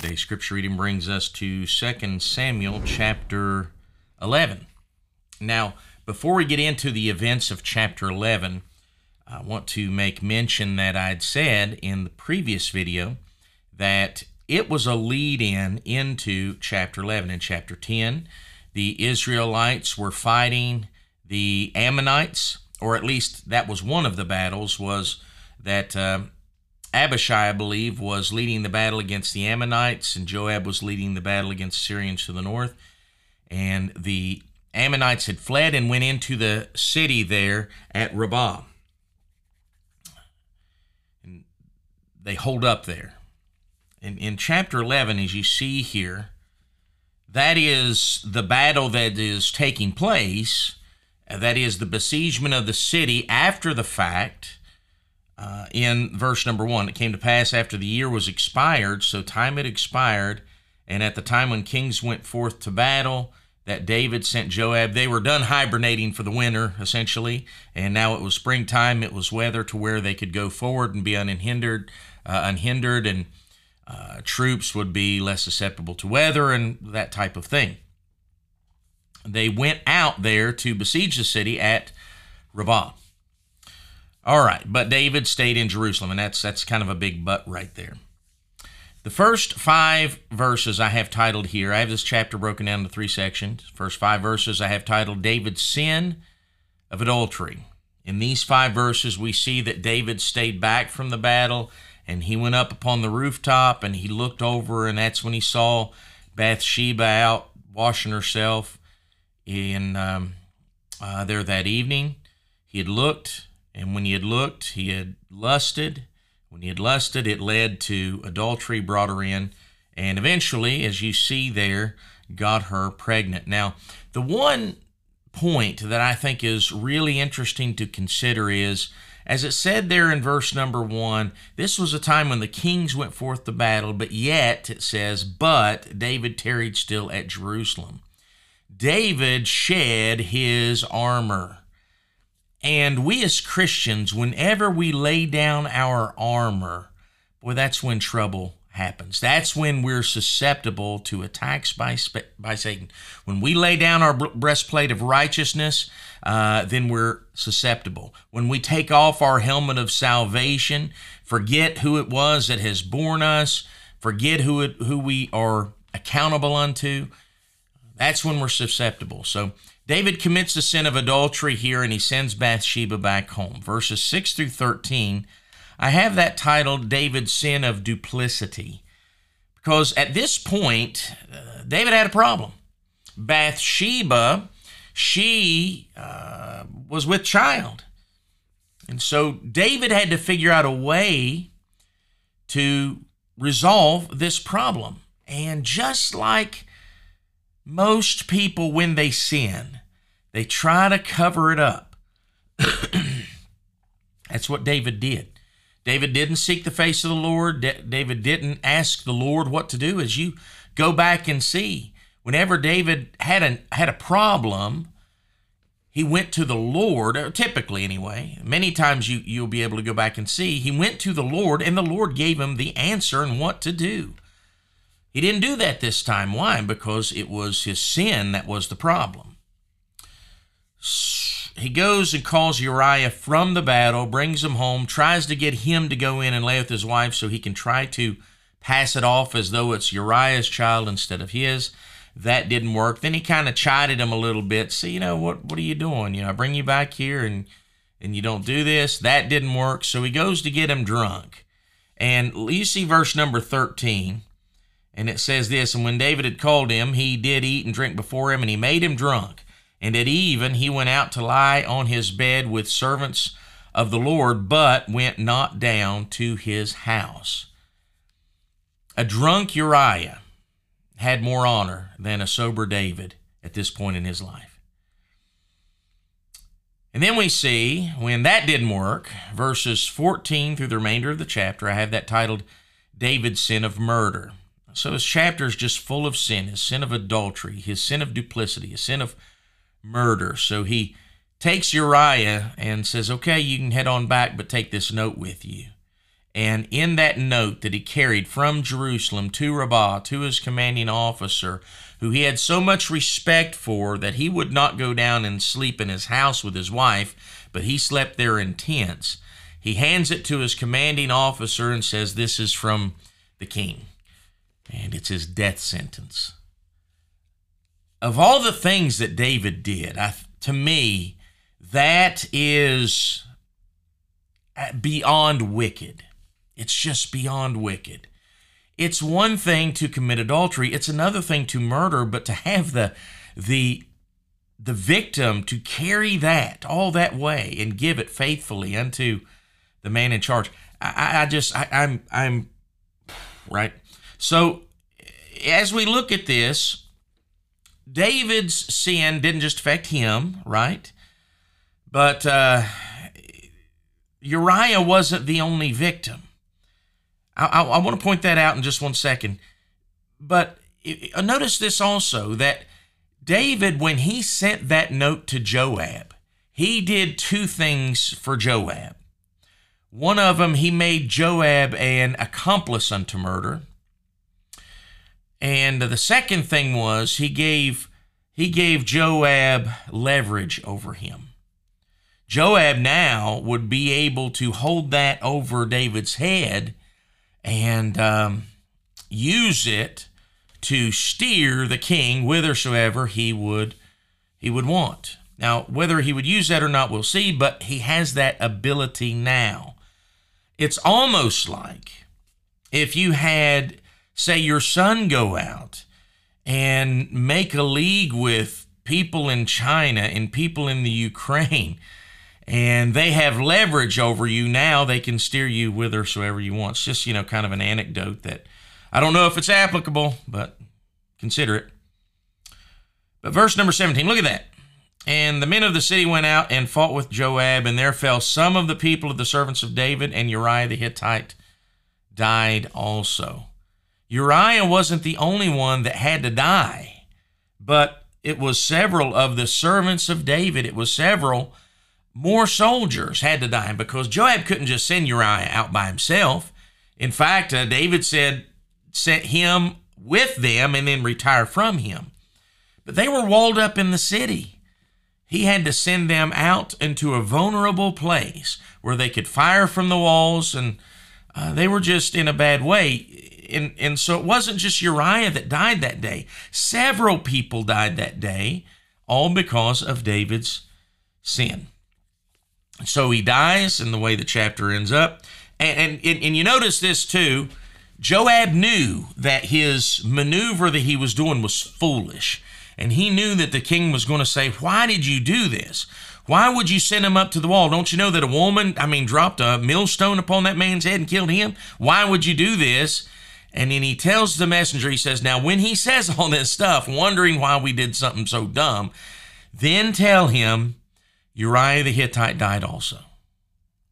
Today's scripture reading brings us to 2 Samuel chapter 11. Now, before we get into the events of chapter 11, I want to make mention that I'd said in the previous video that it was a lead in into chapter 11. In chapter 10, the Israelites were fighting the Ammonites, or at least that was one of the battles, was that. Uh, Abishai, I believe, was leading the battle against the Ammonites, and Joab was leading the battle against Syrians to the north. And the Ammonites had fled and went into the city there at Rabbah. And they hold up there. In, in chapter 11, as you see here, that is the battle that is taking place. That is the besiegement of the city after the fact in verse number one. It came to pass after the year was expired, so time had expired, and at the time when kings went forth to battle, that David sent Joab. They were done hibernating for the winter, essentially, and now it was springtime. It was weather to where they could go forward and be unhindered, uh, unhindered, and uh, troops would be less susceptible to weather and that type of thing. They went out there to besiege the city at Rabbah. All right, but David stayed in Jerusalem, and that's that's kind of a big but right there. The first five verses I have titled here, I have this chapter broken down into three sections. First five verses I have titled David's sin of adultery. In these five verses, we see that David stayed back from the battle and he went up upon the rooftop and he looked over, and that's when he saw Bathsheba out washing herself in um, uh, there that evening. He had looked and when he had looked, he had lusted. When he had lusted, it led to adultery, brought her in, and eventually, as you see there, got her pregnant. Now, the one point that I think is really interesting to consider is as it said there in verse number one, this was a time when the kings went forth to battle, but yet it says, but David tarried still at Jerusalem. David shed his armor. And we as Christians, whenever we lay down our armor, boy, that's when trouble happens. That's when we're susceptible to attacks by, by Satan. When we lay down our breastplate of righteousness, uh, then we're susceptible. When we take off our helmet of salvation, forget who it was that has borne us, forget who it, who we are accountable unto, that's when we're susceptible. So David commits the sin of adultery here and he sends Bathsheba back home. Verses 6 through 13, I have that titled David's Sin of Duplicity. Because at this point, uh, David had a problem. Bathsheba, she uh, was with child. And so David had to figure out a way to resolve this problem. And just like most people, when they sin, they try to cover it up. That's what David did. David didn't seek the face of the Lord. David didn't ask the Lord what to do. As you go back and see, whenever David had a, had a problem, he went to the Lord, uh, typically anyway. Many times you, you'll be able to go back and see. He went to the Lord, and the Lord gave him the answer and what to do. He didn't do that this time. Why? Because it was his sin that was the problem. He goes and calls Uriah from the battle, brings him home, tries to get him to go in and lay with his wife so he can try to pass it off as though it's Uriah's child instead of his. That didn't work. Then he kind of chided him a little bit. See, you know, what what are you doing? You know, I bring you back here and and you don't do this. That didn't work. So he goes to get him drunk. And you see verse number 13. And it says this And when David had called him, he did eat and drink before him, and he made him drunk. And at even he went out to lie on his bed with servants of the Lord, but went not down to his house. A drunk Uriah had more honor than a sober David at this point in his life. And then we see when that didn't work, verses 14 through the remainder of the chapter, I have that titled David's Sin of Murder. So his chapter is just full of sin his sin of adultery, his sin of duplicity, his sin of murder. So he takes Uriah and says, Okay, you can head on back, but take this note with you. And in that note that he carried from Jerusalem to Rabbah to his commanding officer, who he had so much respect for that he would not go down and sleep in his house with his wife, but he slept there in tents. He hands it to his commanding officer and says, This is from the king. And it's his death sentence. Of all the things that David did, I, to me, that is beyond wicked. It's just beyond wicked. It's one thing to commit adultery, it's another thing to murder, but to have the the the victim to carry that all that way and give it faithfully unto the man in charge. I, I just I, I'm I'm right. So as we look at this, David's sin didn't just affect him, right? But uh, Uriah wasn't the only victim. I, I, I want to point that out in just one second. But uh, notice this also that David, when he sent that note to Joab, he did two things for Joab. One of them, he made Joab an accomplice unto murder. And the second thing was he gave he gave Joab leverage over him. Joab now would be able to hold that over David's head and um, use it to steer the king whithersoever he would he would want. Now, whether he would use that or not, we'll see, but he has that ability now. It's almost like if you had, say, your son go out and make a league with people in China and people in the Ukraine and they have leverage over you. Now they can steer you whithersoever you want. It's just you know kind of an anecdote that i don't know if it's applicable but consider it. But verse number 17 look at that. And the men of the city went out and fought with joab and there fell some of the people of the servants of david and uriah the hittite died also uriah wasn't the only one that had to die but it was several of the servants of david it was several more soldiers had to die because Joab couldn't just send Uriah out by himself. In fact, uh, David said, sent him with them and then retire from him. But they were walled up in the city. He had to send them out into a vulnerable place where they could fire from the walls, and uh, they were just in a bad way. And, and so it wasn't just Uriah that died that day. Several people died that day, all because of David's sin. So he dies, and the way the chapter ends up. And, and, and you notice this too. Joab knew that his maneuver that he was doing was foolish. And he knew that the king was going to say, Why did you do this? Why would you send him up to the wall? Don't you know that a woman, I mean, dropped a millstone upon that man's head and killed him? Why would you do this? And then he tells the messenger, he says, Now, when he says all this stuff, wondering why we did something so dumb, then tell him Uriah the Hittite died also.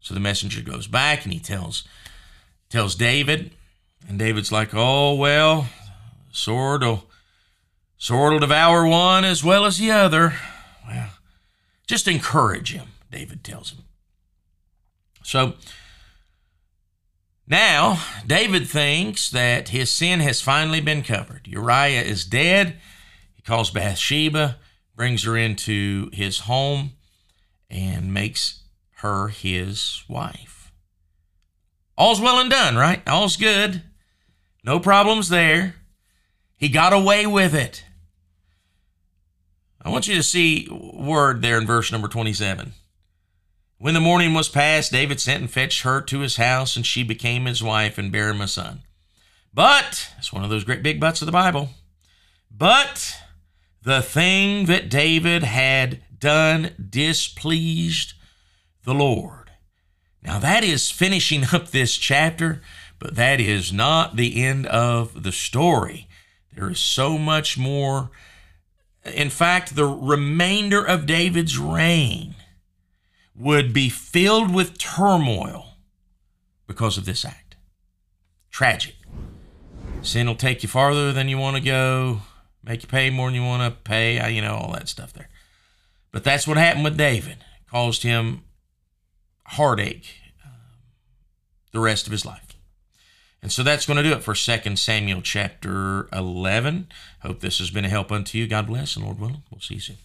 So the messenger goes back and he tells tells David, and David's like, "Oh well, sword will sword will devour one as well as the other." Well, just encourage him, David tells him. So now David thinks that his sin has finally been covered. Uriah is dead. He calls Bathsheba, brings her into his home and makes her his wife. All's well and done, right? All's good. No problems there. He got away with it. I want you to see word there in verse number 27. When the morning was past, David sent and fetched her to his house, and she became his wife and bare him a son. But, it's one of those great big buts of the Bible, but the thing that David had done displeased the Lord. Now, that is finishing up this chapter, but that is not the end of the story. There is so much more. In fact, the remainder of David's reign would be filled with turmoil because of this act. Tragic. Sin will take you farther than you want to go, make you pay more than you want to pay, uh, you know, all that stuff there. But that's what happened with David. It caused him heartache. Um, the rest of his life. And so that's going to do it for 2 Samuel chapter 11. Hope this has been a help unto you. God bless, and Lord willing, we'll see you soon.